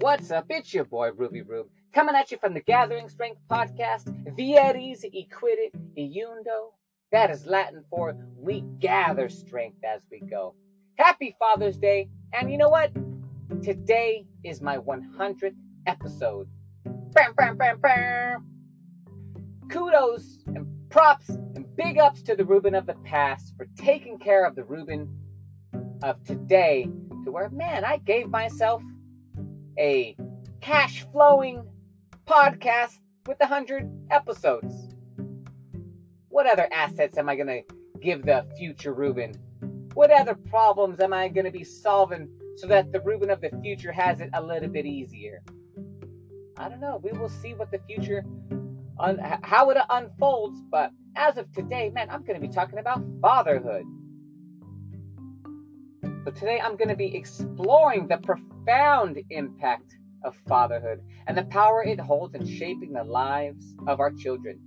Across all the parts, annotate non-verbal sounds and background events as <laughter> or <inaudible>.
What's up? It's your boy Ruby Rube, coming at you from the Gathering Strength podcast. Vires acquirit eundo. That is Latin for we gather strength as we go. Happy Father's Day, and you know what? Today is my 100th episode. Bam, bam, bam, bam. Kudos and props and big ups to the Ruben of the past for taking care of the Ruben of today to where, man, I gave myself a cash flowing podcast with 100 episodes. What other assets am I going to give the future Ruben? What other problems am I going to be solving so that the Ruben of the future has it a little bit easier? I don't know. We will see what the future, un- how it unfolds. But as of today, man, I'm going to be talking about fatherhood. So today I'm going to be exploring the profound impact of fatherhood and the power it holds in shaping the lives of our children.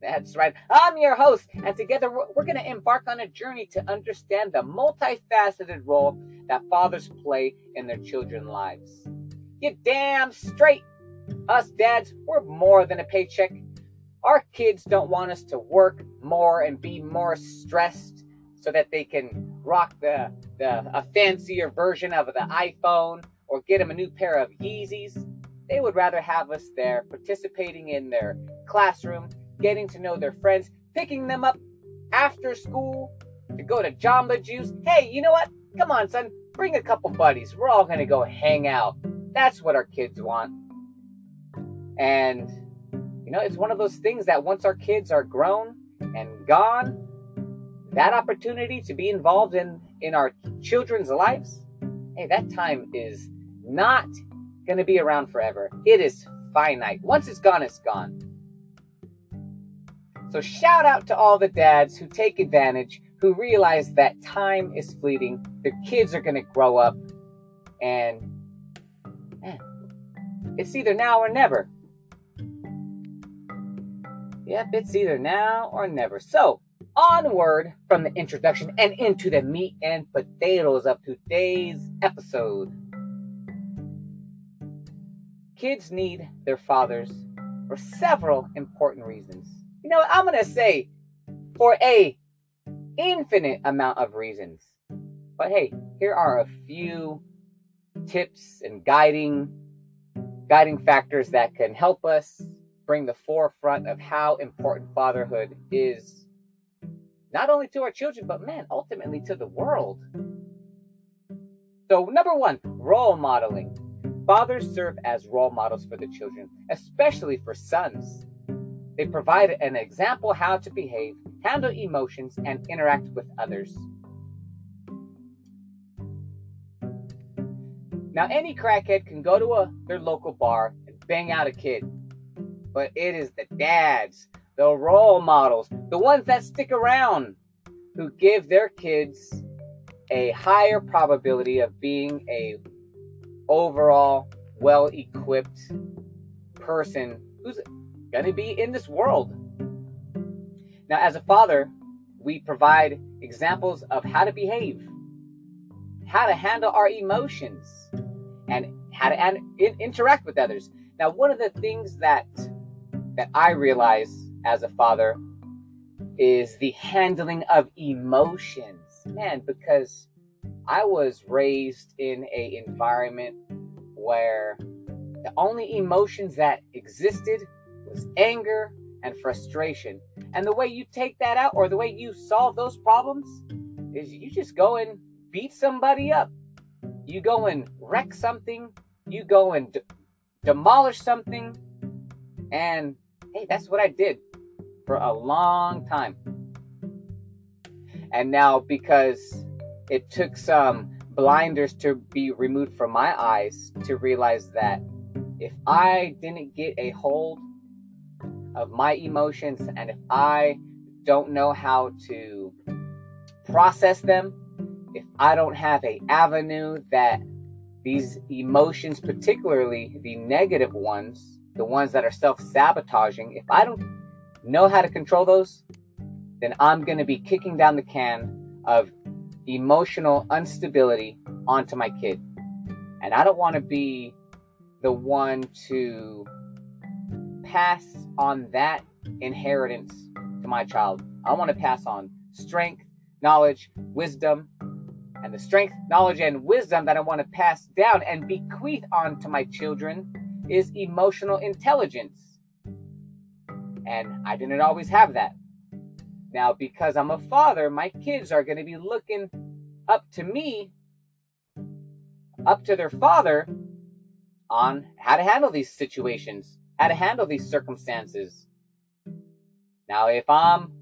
That's right. I'm your host, and together we're going to embark on a journey to understand the multifaceted role that fathers play in their children's lives. You damn straight. Us dads, we're more than a paycheck. Our kids don't want us to work more and be more stressed so that they can rock the, the a fancier version of the iPhone or get them a new pair of Yeezys. They would rather have us there participating in their classroom, getting to know their friends, picking them up after school to go to Jamba Juice. Hey, you know what? Come on, son, bring a couple buddies. We're all gonna go hang out. That's what our kids want. And you know, it's one of those things that once our kids are grown and gone, that opportunity to be involved in in our children's lives, hey, that time is not going to be around forever. It is finite. Once it's gone, it's gone. So shout out to all the dads who take advantage, who realize that time is fleeting. Their kids are going to grow up, and man, it's either now or never. Yep, it's either now or never. So, onward from the introduction and into the meat and potatoes of today's episode. Kids need their fathers for several important reasons. You know, I'm going to say for a infinite amount of reasons. But hey, here are a few tips and guiding guiding factors that can help us bring the forefront of how important fatherhood is not only to our children, but man, ultimately to the world. So, number one, role modeling. Fathers serve as role models for the children, especially for sons. They provide an example how to behave, handle emotions, and interact with others. Now, any crackhead can go to a, their local bar and bang out a kid, but it is the dads, the role models, the ones that stick around, who give their kids a higher probability of being a overall well-equipped person who's going to be in this world. Now, as a father, we provide examples of how to behave, how to handle our emotions, and how to an- interact with others. Now, one of the things that that I realize as a father is the handling of emotions. Man, because I was raised in a environment where the only emotions that existed was anger and frustration. And the way you take that out or the way you solve those problems is you just go and beat somebody up. You go and wreck something, you go and de- demolish something, and hey, that's what I did for a long time. And now, because it took some blinders to be removed from my eyes to realize that if I didn't get a hold of my emotions and if I don't know how to process them, if I don't have a avenue that these emotions, particularly the negative ones, the ones that are self-sabotaging, if I don't know how to control those, then I'm going to be kicking down the can of emotional instability onto my kid. And I don't want to be the one to pass on that inheritance to my child. I want to pass on strength, knowledge, wisdom, and the strength, knowledge, and wisdom that I want to pass down and bequeath on to my children is emotional intelligence. And I didn't always have that. Now, because I'm a father, my kids are going to be looking up to me, up to their father, on how to handle these situations, how to handle these circumstances. Now, if I'm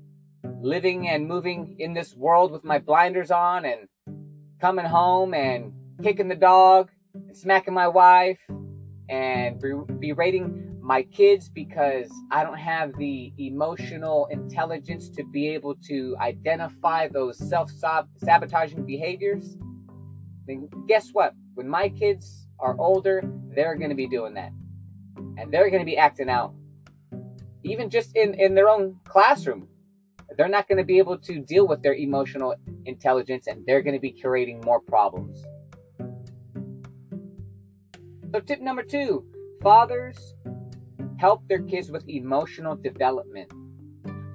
living and moving in this world with my blinders on and coming home and kicking the dog and smacking my wife and berating my kids because I don't have the emotional intelligence to be able to identify those self sabotaging behaviors, then guess what? When my kids are older, they're going to be doing that. And they're going to be acting out. Even just in, in their own classroom. They're not going to be able to deal with their emotional intelligence and they're going to be creating more problems. So, tip number two fathers help their kids with emotional development.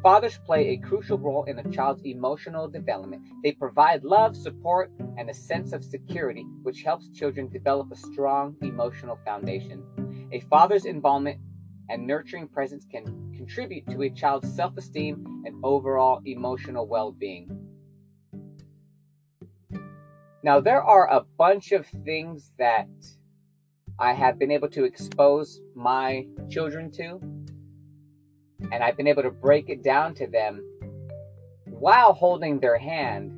Fathers play a crucial role in a child's emotional development. They provide love, support, and a sense of security, which helps children develop a strong emotional foundation. A father's involvement and nurturing presence can contribute to a child's self esteem and overall emotional well being. Now, there are a bunch of things that I have been able to expose my children to and I've been able to break it down to them while holding their hand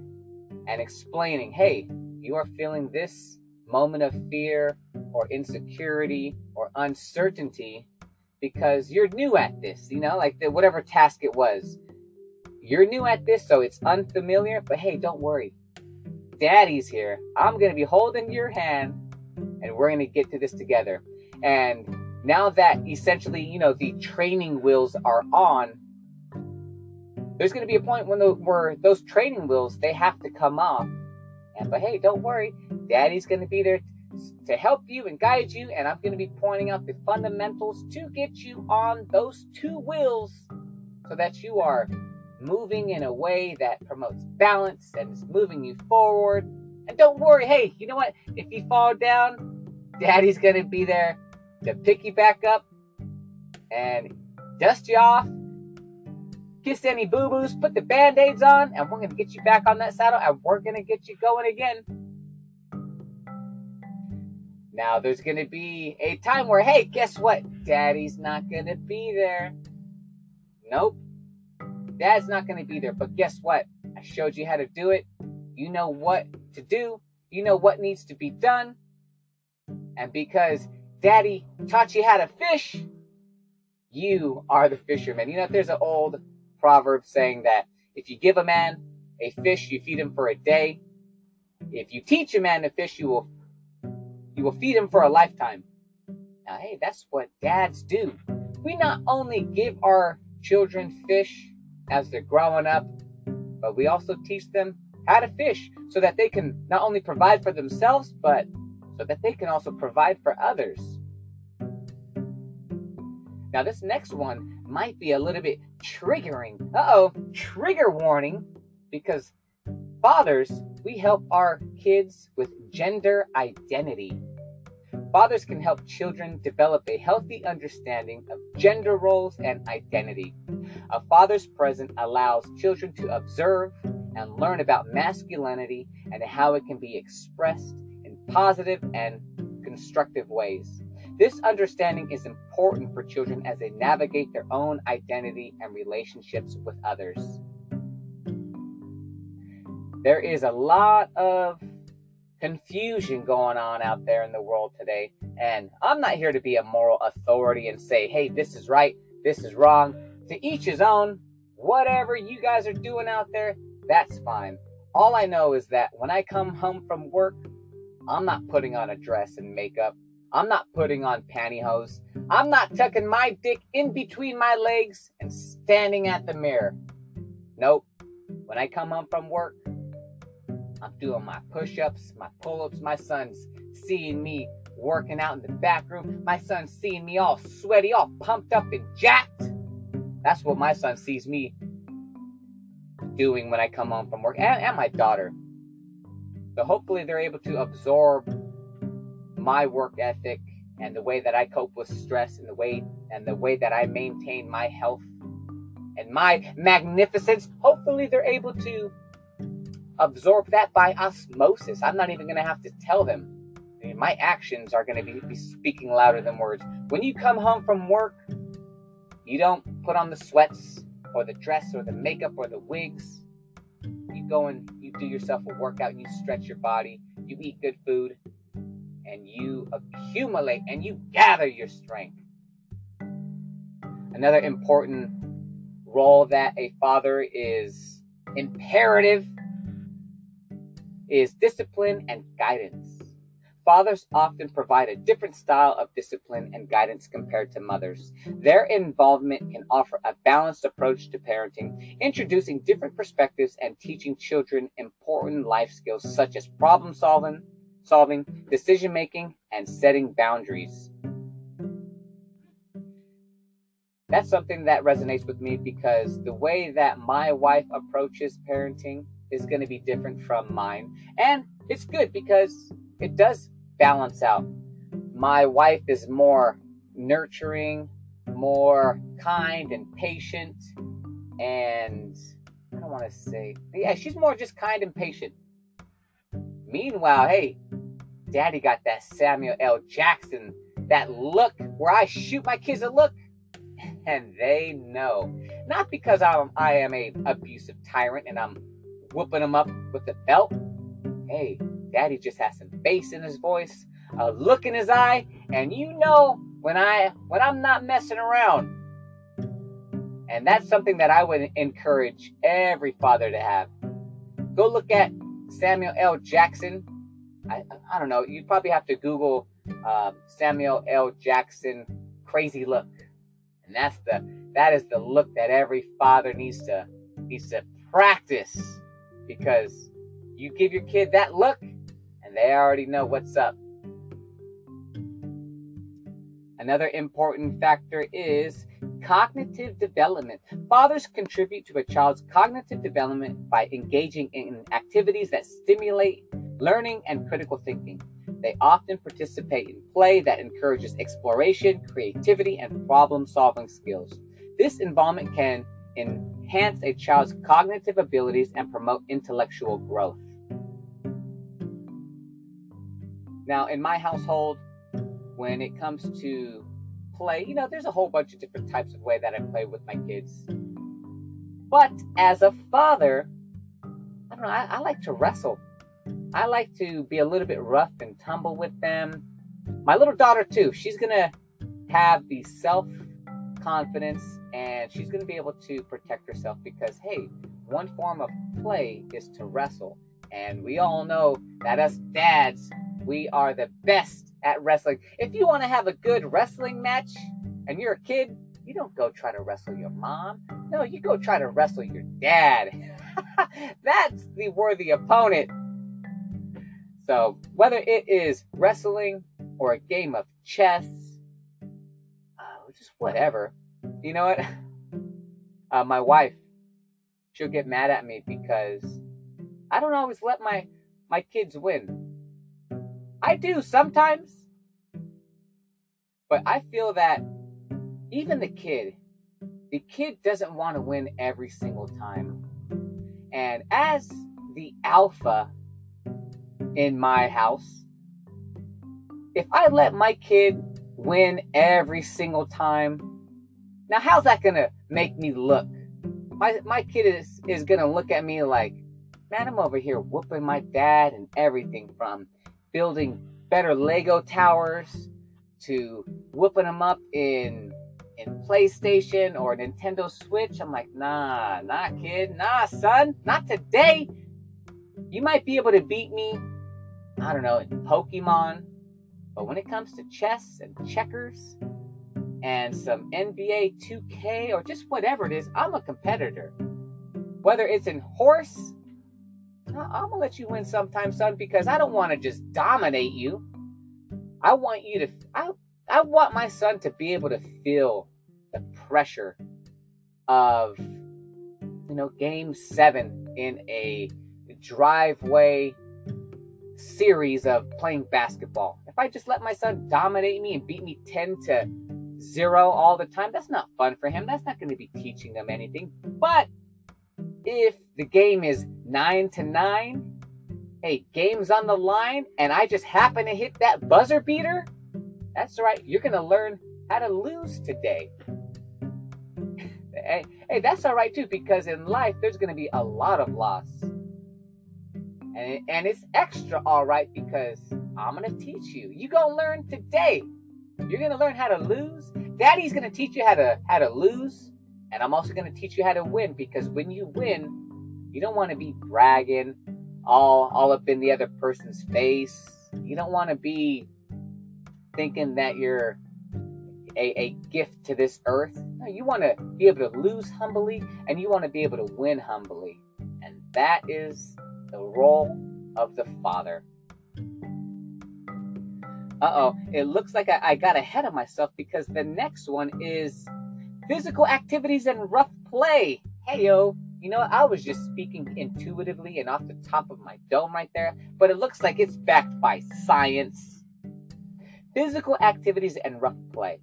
and explaining, hey, you are feeling this moment of fear or insecurity or uncertainty because you're new at this, you know, like the, whatever task it was. You're new at this, so it's unfamiliar, but hey, don't worry. Daddy's here. I'm going to be holding your hand and we're going to get to this together. And now that essentially, you know, the training wheels are on, there's going to be a point when the, where those training wheels they have to come off. And but hey, don't worry, Daddy's going to be there to help you and guide you, and I'm going to be pointing out the fundamentals to get you on those two wheels, so that you are moving in a way that promotes balance and is moving you forward. And don't worry, hey, you know what? If you fall down, Daddy's to be there to pick you back up and dust you off, kiss any boo boos, put the band aids on, and we're to get you back on that saddle and we're to get you going again. Now, there's to be a time where, hey, guess what? Daddy's not to be there. Nope. Dad's not to be there. But guess what? I showed you how to do it. You know what to do. You know what needs to be done. And because Daddy taught you how to fish, you are the fisherman. You know, there's an old proverb saying that if you give a man a fish, you feed him for a day. If you teach a man to fish, you will you will feed him for a lifetime. Now, hey, that's what dads do. We not only give our children fish as they're growing up, but we also teach them how to fish so that they can not only provide for themselves, but so that they can also provide for others. Now, this next one might be a little bit triggering. Uh oh, trigger warning, because fathers, we help our kids with gender identity. Fathers can help children develop a healthy understanding of gender roles and identity. A father's presence allows children to observe and learn about masculinity and how it can be expressed positive and constructive ways. This understanding is important for children as they navigate their own identity and relationships with others. There is a lot of confusion going on out there in the world today, and I'm not here to be a moral authority and say, hey, this is right, this is wrong. To each his own. Whatever you guys are doing out there, that's fine. All I know is that when I come home from work, I'm not putting on a dress and makeup. I'm not putting on pantyhose. I'm not tucking my dick in between my legs and standing at the mirror. Nope. When I come home from work, I'm doing my push ups, my pull ups. My son's seeing me working out in the back room. My son's seeing me all sweaty, all pumped up and jacked. That's what my son sees me doing when I come home from work, and, and my daughter. So hopefully they're able to absorb my work ethic and the way that I cope with stress and the way and the way that I maintain my health and my magnificence. Hopefully they're able to absorb that by osmosis. I'm not even going to have to tell them. My actions are going to be, be speaking louder than words. When you come home from work, you don't put on the sweats or the dress or the makeup or the wigs. You go and you do yourself a workout, you stretch your body, you eat good food, and you accumulate and you gather your strength. Another important role that a father is imperative is discipline and guidance. Fathers often provide a different style of discipline and guidance compared to mothers. Their involvement can offer a balanced approach to parenting, introducing different perspectives and teaching children important life skills such as problem solving, solving, decision making, and setting boundaries. That's something that resonates with me because the way that my wife approaches parenting is going to be different from mine. And it's good because it does balance out. My wife is more nurturing, more kind and patient, and I don't want to say, yeah, she's more just kind and patient. Meanwhile, hey, daddy got that Samuel L. Jackson, that look where I shoot my kids a look <laughs> and they know. Not because I'm, I am a abusive tyrant and I'm whooping them up with the belt. Hey, daddy just has some bass in his voice, a look in his eye, and you know when I when I'm not messing around. And that's something that I would encourage every father to have. Go look at Samuel L. Jackson. I, I don't know. You'd probably have to Google uh, Samuel L. Jackson crazy look, and that's the that is the look that every father needs to needs to practice because you give your kid that look they already know what's up. Another important factor is cognitive development. Fathers contribute to a child's cognitive development by engaging in activities that stimulate learning and critical thinking. They often participate in play that encourages exploration, creativity, and problem solving skills. This involvement can enhance a child's cognitive abilities and promote intellectual growth. Now, in my household, when it comes to play, you know, there's a whole bunch of different types of way that I play with my kids. But as a father, I don't know, I, I like to wrestle. I like to be a little bit rough and tumble with them. My little daughter, too, she's going to have the self confidence and she's going to be able to protect herself because, hey, one form of play is to wrestle. And we all know that us dads, we are the best at wrestling. If you want to have a good wrestling match and you're a kid, you don't go try to wrestle your mom. No, you go try to wrestle your dad. <laughs> That's the worthy opponent. So, whether it is wrestling or a game of chess, uh, just whatever, you know what? <laughs> Uh, my wife, she'll get mad at me because I don't always let my my kids win. I do sometimes. But I feel that even the kid, the kid doesn't want to win every single time. And as the alpha in my house, if I let my kid win every single time, now how's that gonna make me look? My my kid is is gonna look at me like, man, I'm over here whooping my dad and everything from building better Lego towers to whooping them up in in PlayStation or Nintendo Switch. I'm like, nah, nah, kid, nah, son, not today. You might be able to beat me, I don't know, in Pokemon, but when it comes to chess and checkers and some NBA 2K or just whatever it is, I'm a competitor. Whether it's in horse, I'm gonna let you win sometime, son, because I don't want to just dominate you. I want you to. I I want my son to be able to feel the pressure of, you know, Game Seven in a driveway series of playing basketball. If I just let my son dominate me and beat me ten to zero all the time, that's not fun for him. That's not going to be teaching them anything. But if the game is nine to nine, hey, game's on the line, and I just happen to hit that buzzer beater, that's right, you're gonna learn how to lose today. <laughs> hey, hey, that's all right too, because in life there's gonna be a lot of loss. And, and it's extra all right because I'm gonna teach you. You gonna learn today. You're gonna learn how to lose. Daddy's gonna teach you how to how to lose and I'm also going to teach you how to win because when you win, you don't want to be bragging all all up in the other person's face. You don't want to be thinking that you're a, a gift to this earth. No, you want to be able to lose humbly and you want to be able to win humbly. And that is the role of the Father. Uh oh, it looks like I, I got ahead of myself because the next one is physical activities and rough play. Hey yo, you know, I was just speaking intuitively and off the top of my dome right there, but it looks like it's backed by science. Physical activities and rough play.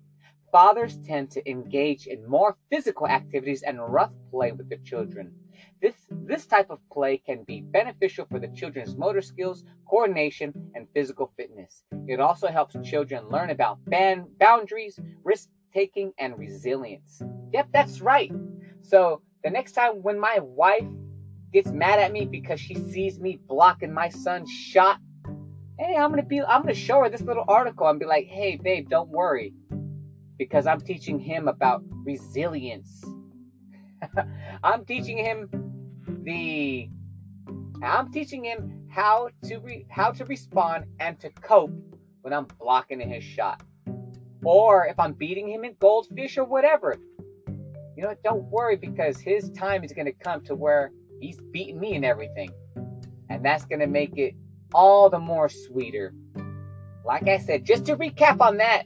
Fathers tend to engage in more physical activities and rough play with their children. This, this type of play can be beneficial for the children's motor skills, coordination, and physical fitness. It also helps children learn about ban- boundaries, risk taking, and resilience. Yep, that's right. So the next time when my wife gets mad at me because she sees me blocking my son's shot, hey, I'm gonna be I'm gonna show her this little article and be like, hey babe, don't worry. Because I'm teaching him about resilience. <laughs> I'm teaching him the I'm teaching him how to re, how to respond and to cope when I'm blocking his shot or if I'm beating him in goldfish or whatever. You know, don't worry because his time is going to come to where he's beating me and everything. And that's going to make it all the more sweeter. Like I said, just to recap on that,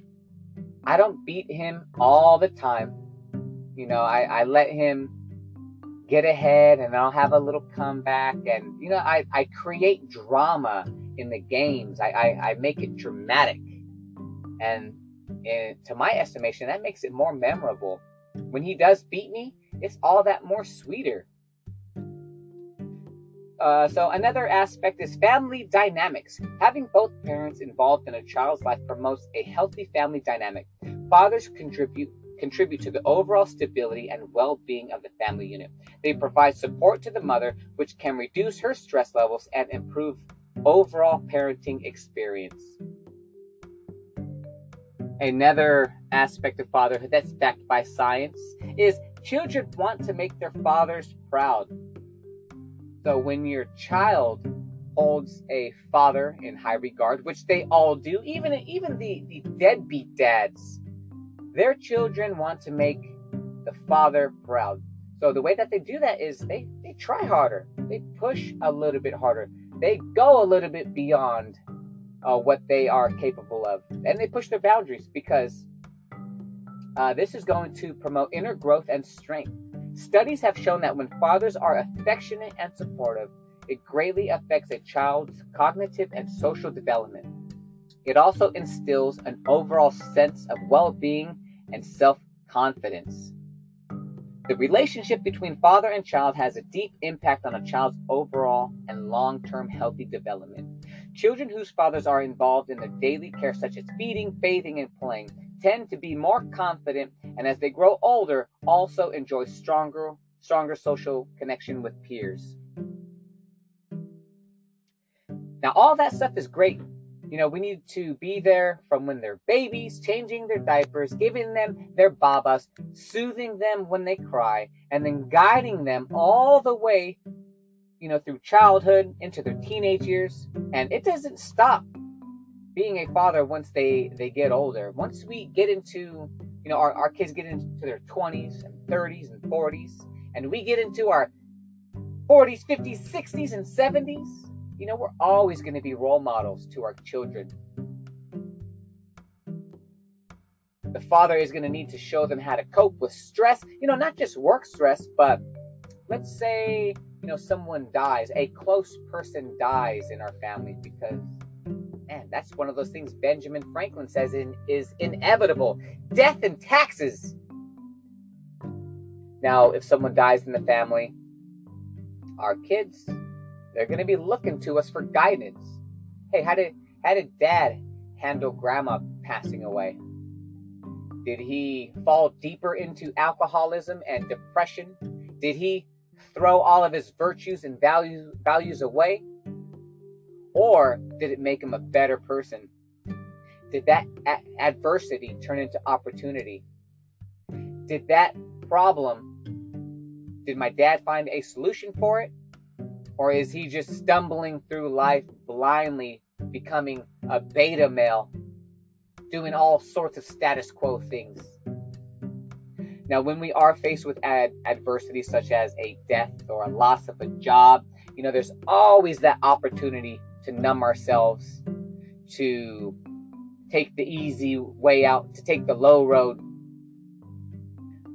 I don't beat him all the time. You know, I, I let him get ahead and I'll have a little comeback. And, you know, I, I create drama in the games, I, I, I make it dramatic. And and to my estimation, that makes it more memorable. When he does beat me, it's all that more sweeter. Uh, so another aspect is family dynamics. Having both parents involved in a child's life promotes a healthy family dynamic. Fathers contribute contribute to the overall stability and well-being of the family unit. They provide support to the mother, which can reduce her stress levels and improve overall parenting experience another aspect of fatherhood that's backed by science is children want to make their fathers proud. So when your child holds a father in high regard, which they all do, even even the, the deadbeat dads, their children want to make the father proud. So the way that they do that is they, they try harder. They push a little bit harder. They go a little bit beyond uh, what they are capable of. And they push their boundaries because uh, this is going to promote inner growth and strength. Studies have shown that when fathers are affectionate and supportive, it greatly affects a child's cognitive and social development. It also instills an overall sense of well being and self confidence. The relationship between father and child has a deep impact on a child's overall and long term healthy development. Children whose fathers are involved in the daily care, such as feeding, bathing, and playing, tend to be more confident and as they grow older, also enjoy stronger, stronger social connection with peers. Now, all that stuff is great, you know, we need to be there from when they're babies, changing their diapers, giving them their babas, soothing them when they cry, and then guiding them all the way, you know, through childhood into their teenage years. And it doesn't stop being a father once they they get older. Once we get into, you know, our, our kids get into their 20s and 30s and 40s, and we get into our 40s, 50s, 60s, and 70s. You know, we're always going to be role models to our children. The father is going to need to show them how to cope with stress. You know, not just work stress, but let's say, you know, someone dies, a close person dies in our family because man, that's one of those things Benjamin Franklin says in, is inevitable. Death and taxes. Now, if someone dies in the family, our kids, they're going to be looking to us for guidance. Hey, how did how did dad handle grandma passing away? Did he fall deeper into alcoholism and depression? Did he throw all of his virtues and values values away? Or did it make him a better person? Did that a- adversity turn into opportunity? Did that problem, did my dad find a solution for it? Or is he just stumbling through life blindly, becoming a beta male, doing all sorts of status quo things? Now, when we are faced with ad- adversity such as a death or a loss of a job, you know, there's always that opportunity to numb ourselves, to take the easy way out, to take the low road.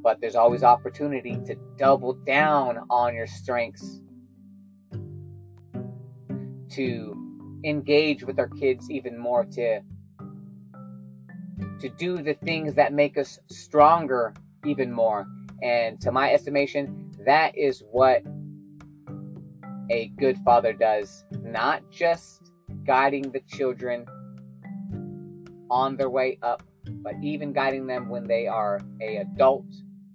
But there's always opportunity to double down on your strengths, to engage with our kids even more, to to do the things that make us stronger even more. And to my estimation, that is what a good father does, not just guiding the children on their way up, but even guiding them when they are a adult.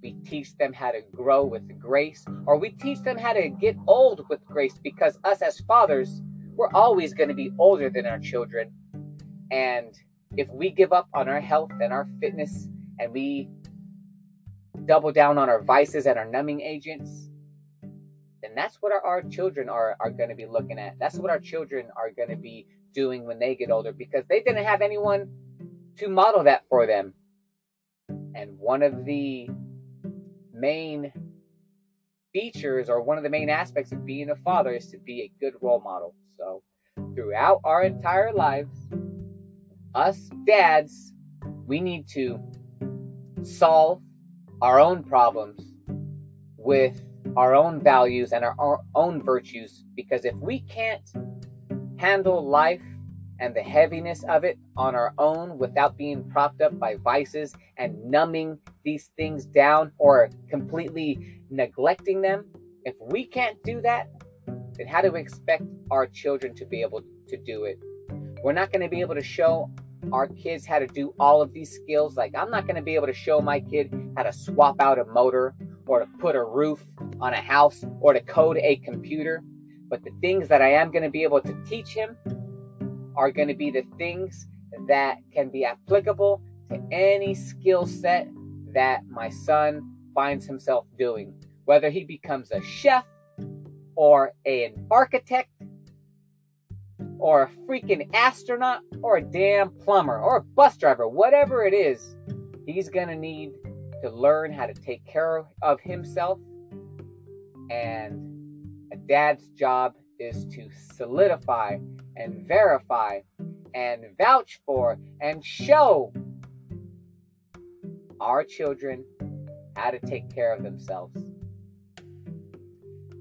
We teach them how to grow with grace, or we teach them how to get old with grace because us as fathers, we're always going to be older than our children. And if we give up on our health and our fitness and we double down on our vices and our numbing agents, then that's what our, our children are, are going to be looking at. That's what our children are going to be doing when they get older because they didn't have anyone to model that for them. And one of the main features or one of the main aspects of being a father is to be a good role model. So, throughout our entire lives, us dads, we need to solve our own problems with our own values and our, our own virtues because if we can't handle life and the heaviness of it on our own without being propped up by vices and numbing these things down or completely neglecting them, if we can't do that, then how do we expect our children to be able to do it? We're not going to be able to show our kids how to do all of these skills. Like, I'm not going to be able to show my kid how to swap out a motor or to put a roof on a house or to code a computer. But the things that I am going to be able to teach him are going to be the things that can be applicable to any skill set that my son finds himself doing. Whether he becomes a chef or an architect or a freaking astronaut or a damn plumber or a bus driver, whatever it is, he's going to need to learn how to take care of himself. And a dad's job is to solidify and verify and vouch for and show our children how to take care of themselves.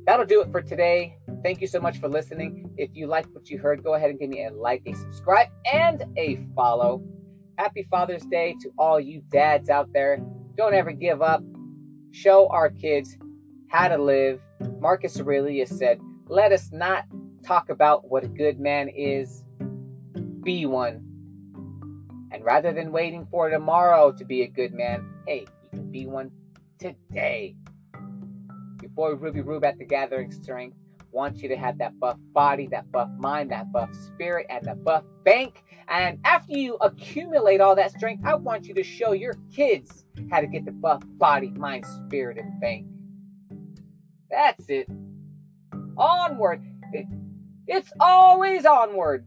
That'll do it for today. Thank you so much for listening. If you liked what you heard, go ahead and give me a like, a subscribe, and a follow. Happy Father's Day to all you dads out there. Don't ever give up. Show our kids how to live. Marcus Aurelius said, Let us not talk about what a good man is, be one. And rather than waiting for tomorrow to be a good man, hey, you can be one today. Your boy Ruby Rube at the Gathering Strength wants you to have that buff body, that buff mind, that buff spirit, and the buff bank. And after you accumulate all that strength, I want you to show your kids how to get the buff body, mind, spirit, and bank. That's it. Onward. It, it's always onward.